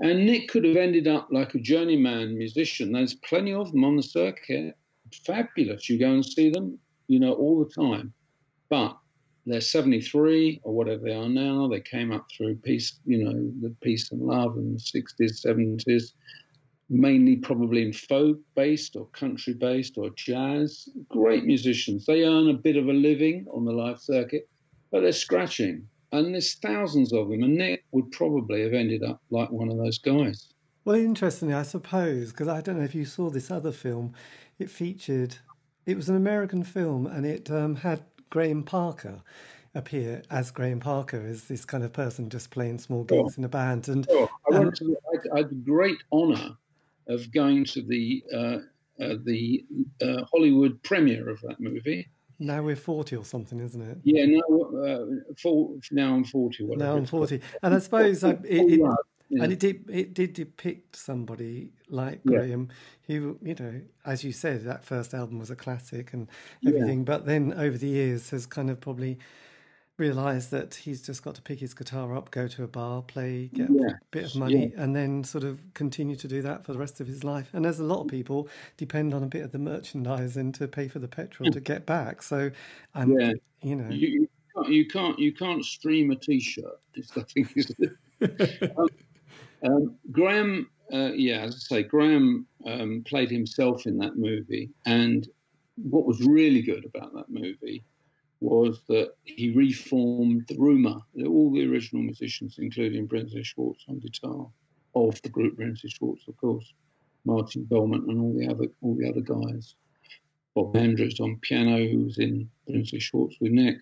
And Nick could have ended up like a journeyman musician. There's plenty of them on the circuit. Fabulous. You go and see them, you know, all the time. But they're 73 or whatever they are now. They came up through peace, you know, the peace and love in the 60s, 70s, mainly probably in folk based or country based or jazz. Great musicians. They earn a bit of a living on the live circuit but they're scratching. And there's thousands of them, and Nick would probably have ended up like one of those guys. Well, interestingly, I suppose, because I don't know if you saw this other film, it featured, it was an American film, and it um, had Graham Parker appear as Graham Parker, as this kind of person just playing small gigs in a band. And, sure. I, to, I, I, had the great honour of going to the uh, uh, the uh, Hollywood premiere of that movie. Now we're 40 or something, isn't it? Yeah, now, uh, four, now I'm 40. Now I'm 40. And I suppose I, it, it, yeah. and it did, it did depict somebody like yeah. Graham who, you know, as you said, that first album was a classic and everything, yeah. but then over the years has kind of probably realised that he's just got to pick his guitar up, go to a bar, play, get yes. a bit of money, yeah. and then sort of continue to do that for the rest of his life. And as a lot of people depend on a bit of the merchandising to pay for the petrol to get back. So, um, yeah. you know, you, you, can't you can't stream a T-shirt. It's the thing. um, um, Graham, uh, yeah, as I say, Graham um, played himself in that movie, and what was really good about that movie was that he reformed the Rumour, all the original musicians, including Brinsley Schwarz on guitar, of the group Brinsley Schwarz, of course, Martin Belmont and all the other all the other guys. Bob Andrews on piano, who was in Brinsley Schwarz with Nick.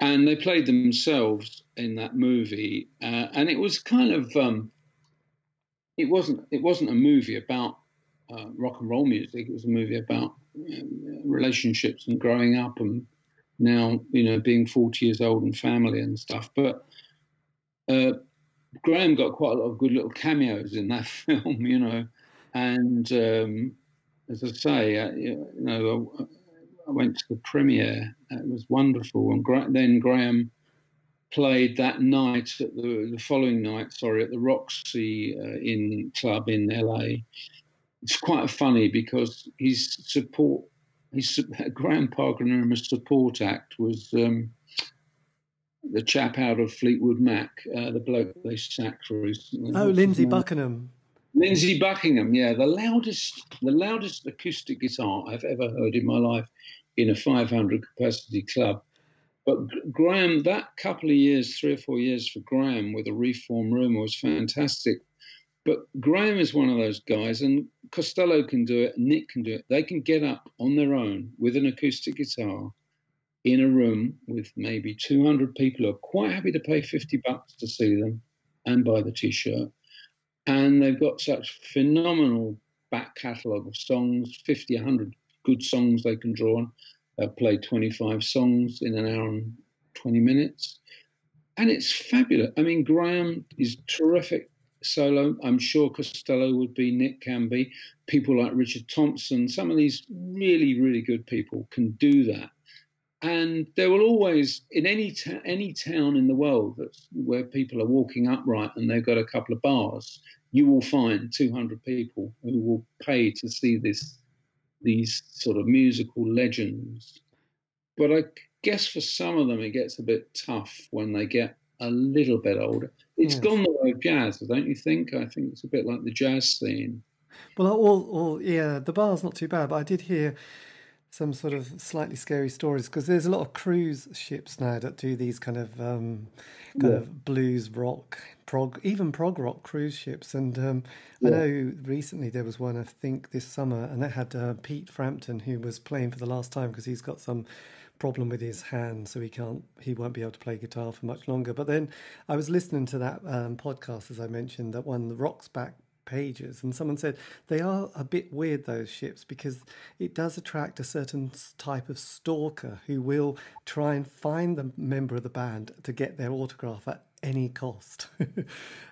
And they played themselves in that movie, uh, and it was kind of um, it wasn't it wasn't a movie about uh, rock and roll music. It was a movie about um, relationships and growing up and now, you know, being 40 years old and family and stuff. But uh, Graham got quite a lot of good little cameos in that film, you know. And um, as I say, uh, you know, I went to the premiere. It was wonderful. And Gra- then Graham played that night at the, the following night, sorry, at the Roxy uh, in club in LA. It's quite funny because his support, his Graham Parker and support act was um, the chap out of Fleetwood Mac, uh, the bloke they sacked recently. Oh, Lindsey Buckingham. Lindsey Buckingham, yeah, the loudest, the loudest acoustic guitar I've ever heard in my life in a 500 capacity club. But Graham, that couple of years, three or four years for Graham with a reform Rumour was fantastic. But Graham is one of those guys, and Costello can do it, Nick can do it. They can get up on their own with an acoustic guitar in a room with maybe 200 people who are quite happy to pay 50 bucks to see them and buy the t shirt and they've got such phenomenal back catalogue of songs 50 100 good songs they can draw on. Play 25 songs in an hour and 20 minutes. And it's fabulous. I mean graham is terrific solo i'm sure costello would be nick Canby. people like richard thompson some of these really really good people can do that and there will always in any any town in the world where people are walking upright and they've got a couple of bars you will find 200 people who will pay to see this these sort of musical legends but i guess for some of them it gets a bit tough when they get a little bit older It's yes. gone the way of jazz don't you think i think it's a bit like the jazz scene well all, all yeah the bar's not too bad but i did hear some sort of slightly scary stories because there's a lot of cruise ships now that do these kind of um, kind yeah. of blues rock prog even prog rock cruise ships and um, yeah. I know recently there was one I think this summer and that had uh, Pete Frampton who was playing for the last time because he's got some problem with his hand so he can't he won't be able to play guitar for much longer. But then I was listening to that um, podcast as I mentioned that one the rocks back pages and someone said they are a bit weird those ships because it does attract a certain type of stalker who will try and find the member of the band to get their autograph at any cost.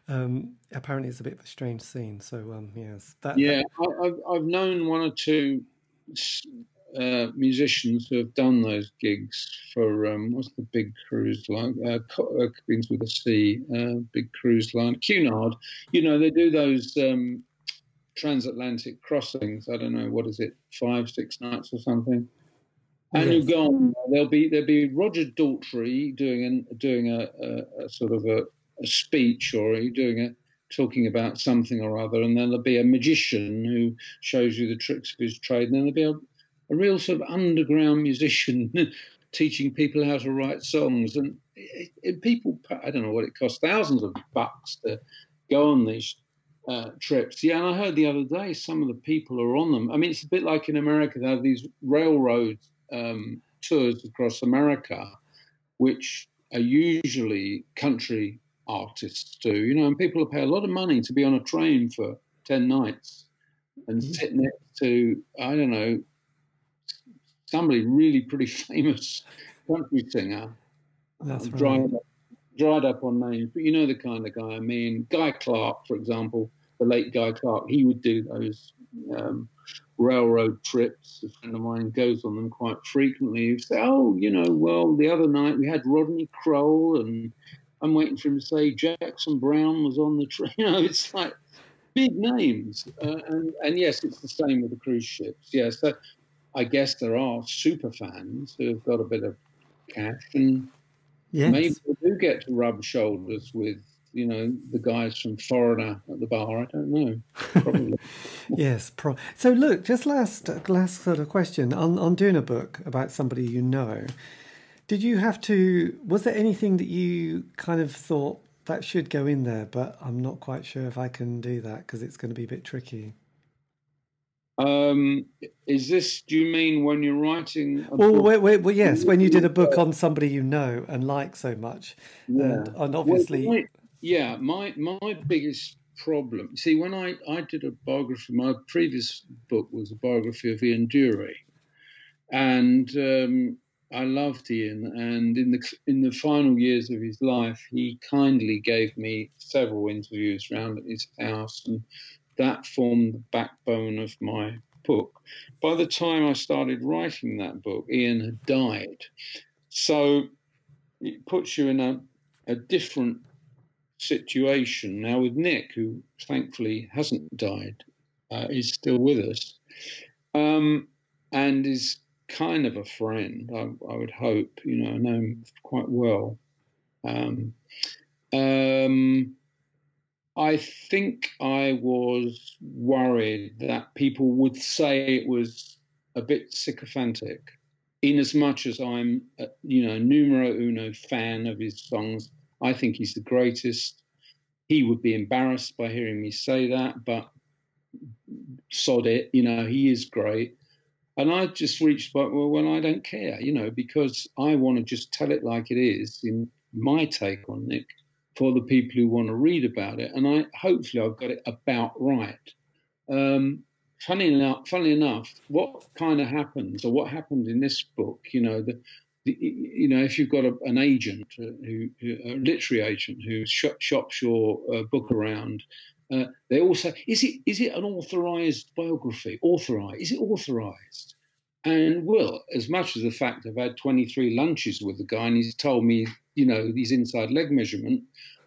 Um, apparently it's a bit of a strange scene so um, yes that, yeah that... I've, I've known one or two uh, musicians who have done those gigs for um, what's the big cruise line? Uh, uh, begins with a C. Uh, big cruise line, Cunard. You know they do those um, transatlantic crossings. I don't know what is it, five, six nights or something. And yes. you go on. There'll be there'll be Roger Daltrey doing an, doing a, a, a sort of a, a speech, or doing a talking about something or other, and then there'll be a magician who shows you the tricks of his trade, and then there'll be a real sort of underground musician teaching people how to write songs. And it, it, people, I don't know what it costs, thousands of bucks to go on these uh, trips. Yeah, and I heard the other day some of the people are on them. I mean, it's a bit like in America, they have these railroad um, tours across America, which are usually country artists do, you know, and people pay a lot of money to be on a train for 10 nights and mm-hmm. sit next to, I don't know, somebody really pretty famous country singer. That's right. Dried up, dried up on names, but you know the kind of guy I mean. Guy Clark, for example, the late Guy Clark, he would do those um, railroad trips. A friend of mine goes on them quite frequently. He'd say, "Oh, you know, well, the other night we had Rodney Crowell, and I'm waiting for him to say Jackson Browne was on the train." You know, it's like big names, uh, and and yes, it's the same with the cruise ships. Yeah, so I guess there are super fans who have got a bit of cash and yes. maybe do get to rub shoulders with you know the guys from Foreigner at the bar. I don't know. Probably. yes. Pro- so look, just last last sort of question on on doing a book about somebody you know. Did you have to? Was there anything that you kind of thought that should go in there, but I'm not quite sure if I can do that because it's going to be a bit tricky. Um, is this? Do you mean when you're writing? well, wait, wait, well, yes, when you did a book on somebody you know and like so much, yeah. and, and obviously, well, my, yeah. My my biggest problem. See, when I I did a biography, my previous book was a biography of Ian Dury, and um, I loved Ian. And in the in the final years of his life, he kindly gave me several interviews around at his house and that formed the backbone of my book. By the time I started writing that book, Ian had died. So it puts you in a a different situation now with Nick, who thankfully hasn't died, uh, is still with us, um, and is kind of a friend. I, I, would hope. You know, I know him quite well. Um, um, I think I was worried that people would say it was a bit sycophantic, in as much as I'm, a, you know, numero uno fan of his songs. I think he's the greatest. He would be embarrassed by hearing me say that, but sod it, you know, he is great. And I just reached, but well, well, I don't care, you know, because I want to just tell it like it is in my take on Nick for the people who want to read about it. And I hopefully I've got it about right. Um, funny enough, funny enough, what kind of happens, or what happened in this book, you know, the, the you know, if you've got a, an agent, who, who, a literary agent who shops your uh, book around, uh, they all say, "Is it is it an authorized biography? Authorized? Is it authorized?" And well, as much as the fact I've had 23 lunches with the guy and he's told me, you know, these inside leg measurement,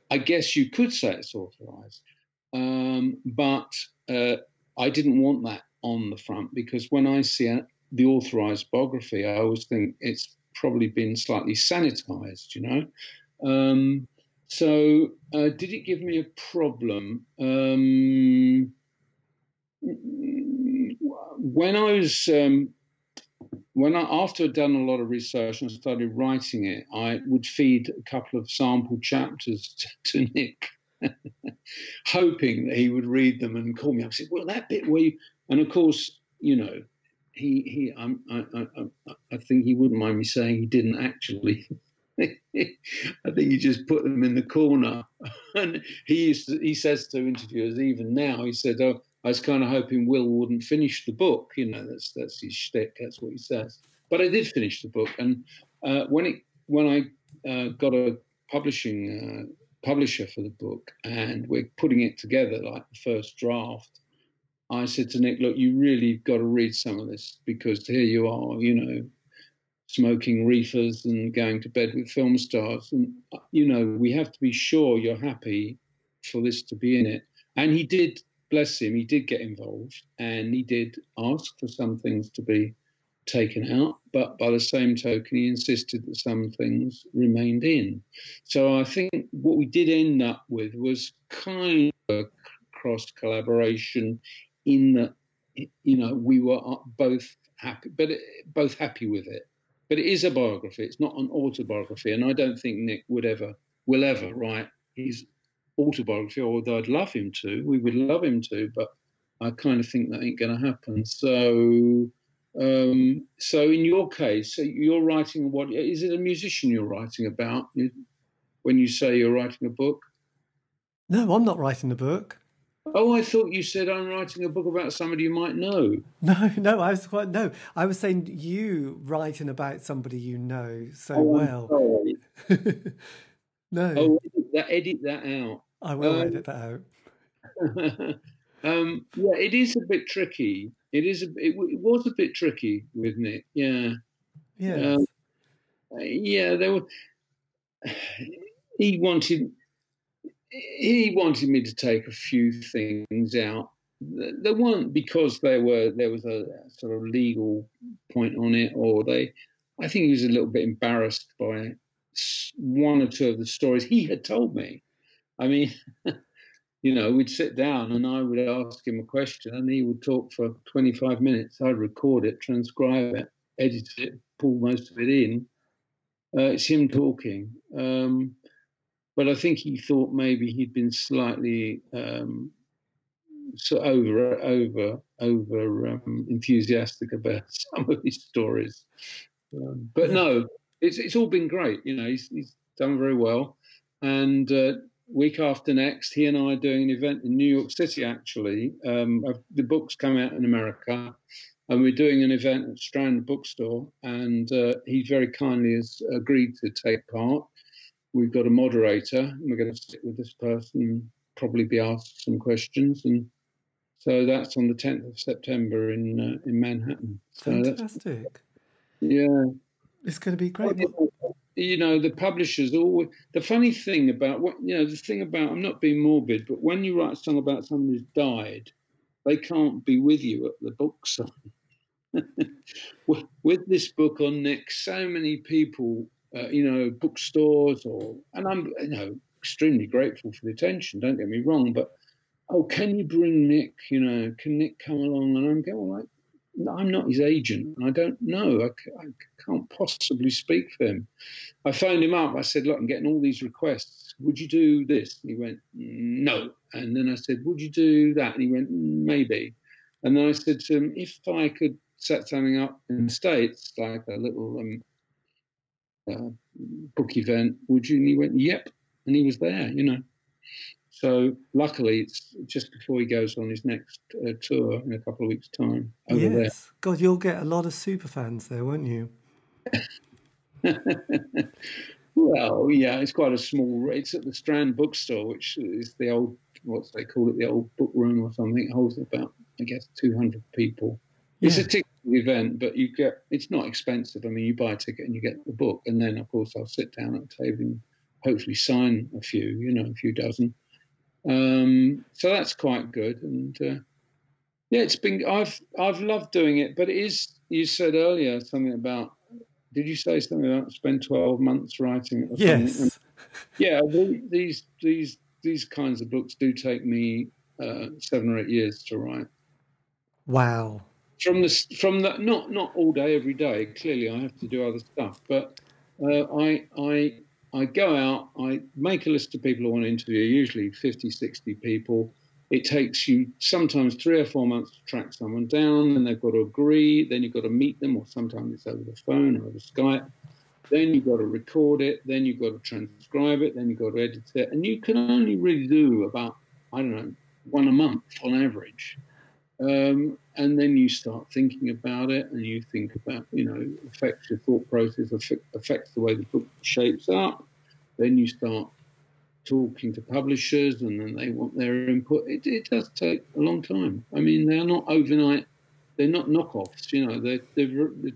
I guess you could say it's authorized. Um, but uh, I didn't want that on the front because when I see a, the authorized biography, I always think it's probably been slightly sanitized, you know. Um, so, uh, did it give me a problem? Um, when I was um, when I, after I'd done a lot of research and started writing it, I would feed a couple of sample chapters to, to Nick, hoping that he would read them and call me up. I said, "Well, that bit where," you, and of course, you know, he he, I, I, I think he wouldn't mind me saying he didn't actually. I think he just put them in the corner, and he used to, he says to interviewers even now, he said, "Oh." I was kind of hoping Will wouldn't finish the book. You know, that's that's his shtick. That's what he says. But I did finish the book, and uh, when it when I uh, got a publishing uh, publisher for the book, and we're putting it together like the first draft, I said to Nick, "Look, you really got to read some of this because here you are, you know." Smoking reefers and going to bed with film stars, and uh, you know we have to be sure you're happy for this to be in it. And he did bless him, he did get involved and he did ask for some things to be taken out, but by the same token, he insisted that some things remained in. So I think what we did end up with was kind of a cross collaboration in that, you know, we were both happy, but both happy with it. But it is a biography, it's not an autobiography, and I don't think Nick would ever, will ever write his autobiography, although I'd love him to. We would love him to, but I kind of think that ain't going to happen. So, um, so in your case, you're writing what is it? A musician you're writing about when you say you're writing a book? No, I'm not writing a book. Oh, I thought you said I'm writing a book about somebody you might know. No, no, I was quite no. I was saying you writing about somebody you know so oh, well. no. That, edit that out. I will um, edit that out. um, yeah, it is a bit tricky. It is. A, it, it was a bit tricky with Nick. Yeah. Yeah. Um, yeah, there were. He wanted. He wanted me to take a few things out. They weren't because there were there was a sort of legal point on it, or they. I think he was a little bit embarrassed by one or two of the stories he had told me. I mean, you know, we'd sit down and I would ask him a question and he would talk for 25 minutes. I'd record it, transcribe it, edit it, pull most of it in. Uh, it's him talking. Um, but I think he thought maybe he'd been slightly um, so over over over um, enthusiastic about some of his stories. Um, but no, it's it's all been great. You know, he's, he's done very well. And uh, week after next, he and I are doing an event in New York City. Actually, um, the book's come out in America, and we're doing an event at Strand Bookstore. And uh, he very kindly has agreed to take part. We've got a moderator, and we're going to sit with this person, probably be asked some questions, and so that's on the 10th of September in uh, in Manhattan. So Fantastic. Yeah, it's going to be great. you know, the publishers always. The funny thing about what you know, the thing about I'm not being morbid, but when you write a song about someone who's died, they can't be with you at the book sign. with this book on Nick, so many people, uh, you know, bookstores or, and I'm, you know, extremely grateful for the attention. Don't get me wrong, but oh, can you bring Nick? You know, can Nick come along? And I'm going, well, I'm not his agent. and I don't know. I, I, can't possibly speak for him. I phoned him up. I said, look, I'm getting all these requests. Would you do this? And he went, no. And then I said, would you do that? And he went, maybe. And then I said to him, if I could set something up in the States, like a little um, uh, book event, would you? And he went, yep. And he was there, you know. So luckily, it's just before he goes on his next uh, tour in a couple of weeks' time over yes. there. God, you'll get a lot of super fans there, won't you? well, yeah, it's quite a small. It's at the Strand Bookstore, which is the old, what they call it, the old book room or something. It holds about, I guess, two hundred people. Yeah. It's a ticket event, but you get. It's not expensive. I mean, you buy a ticket and you get the book, and then of course I'll sit down at a table and hopefully sign a few, you know, a few dozen um, so that's quite good. And uh, yeah, it's been I've I've loved doing it, but it is. You said earlier something about. Did you say something about spend twelve months writing it? yes. yeah, these these these kinds of books do take me uh, seven or eight years to write. Wow. From the from the not not all day every day. Clearly, I have to do other stuff, but uh, I I I go out, I make a list of people I want to interview, usually 50, 60 people. It takes you sometimes three or four months to track someone down, and they've got to agree. Then you've got to meet them, or sometimes it's over the phone or over Skype. Then you've got to record it. Then you've got to transcribe it. Then you've got to edit it. And you can only really do about, I don't know, one a month on average. Um, and then you start thinking about it and you think about you know affects your thought process affects the way the book shapes up. Then you start talking to publishers and then they want their input. It, it does take a long time. I mean they're not overnight they're not knockoffs you know they're, they're, they're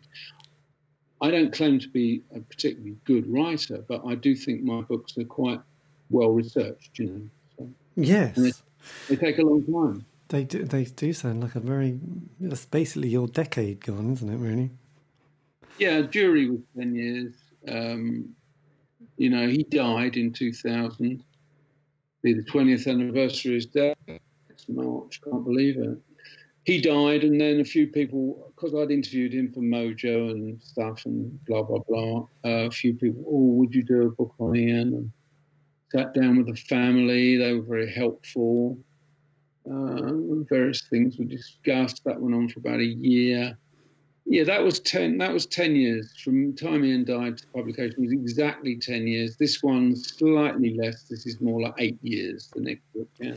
i don't claim to be a particularly good writer but i do think my books are quite well researched you know so, yes. They, they take a long time they do. They do sound like a very. That's basically your decade gone, isn't it? Really. Yeah, Dury was ten years. Um, you know, he died in two thousand. Be the twentieth anniversary of his death. It's March. Can't believe it. He died, and then a few people, because I'd interviewed him for Mojo and stuff, and blah blah blah. Uh, a few people, oh, would you do a book on Ian? And sat down with the family. They were very helpful. Uh, various things were discussed. That went on for about a year. Yeah, that was ten. That was ten years from time Ian died to publication. It was exactly ten years. This one's slightly less. This is more like eight years. The next book, yeah.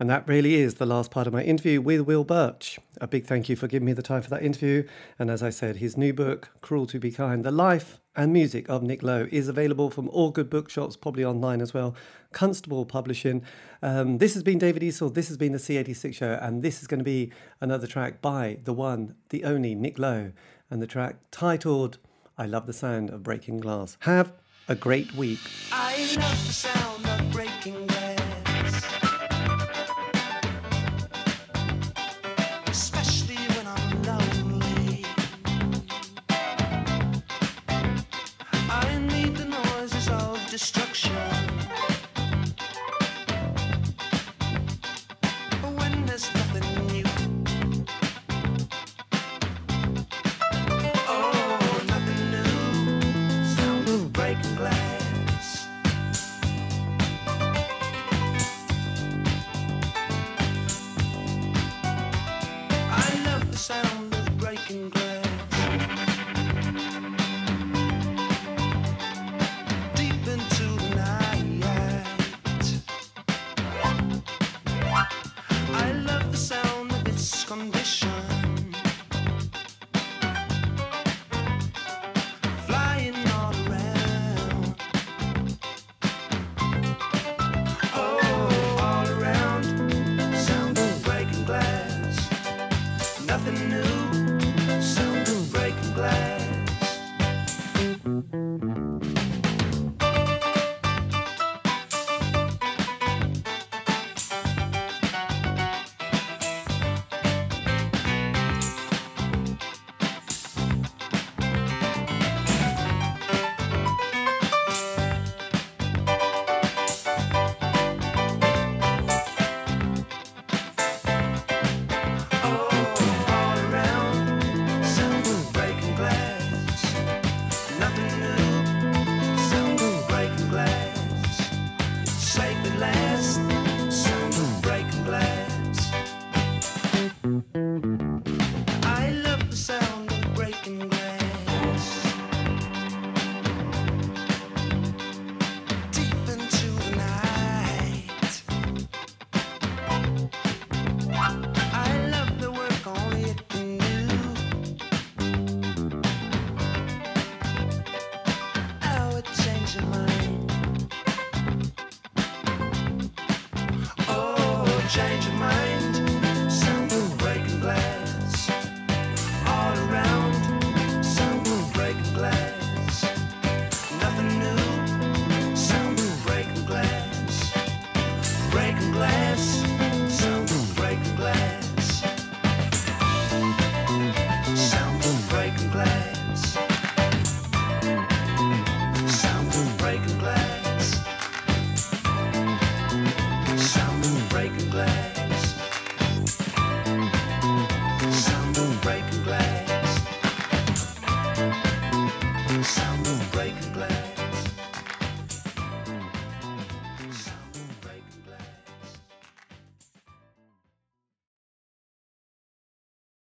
And that really is the last part of my interview with Will Birch. A big thank you for giving me the time for that interview. And as I said, his new book, Cruel to Be Kind The Life and Music of Nick Lowe, is available from all good bookshops, probably online as well. Constable Publishing. Um, this has been David Eastaugh. This has been the C86 show. And this is going to be another track by the one, the only Nick Lowe. And the track titled I Love the Sound of Breaking Glass. Have a great week.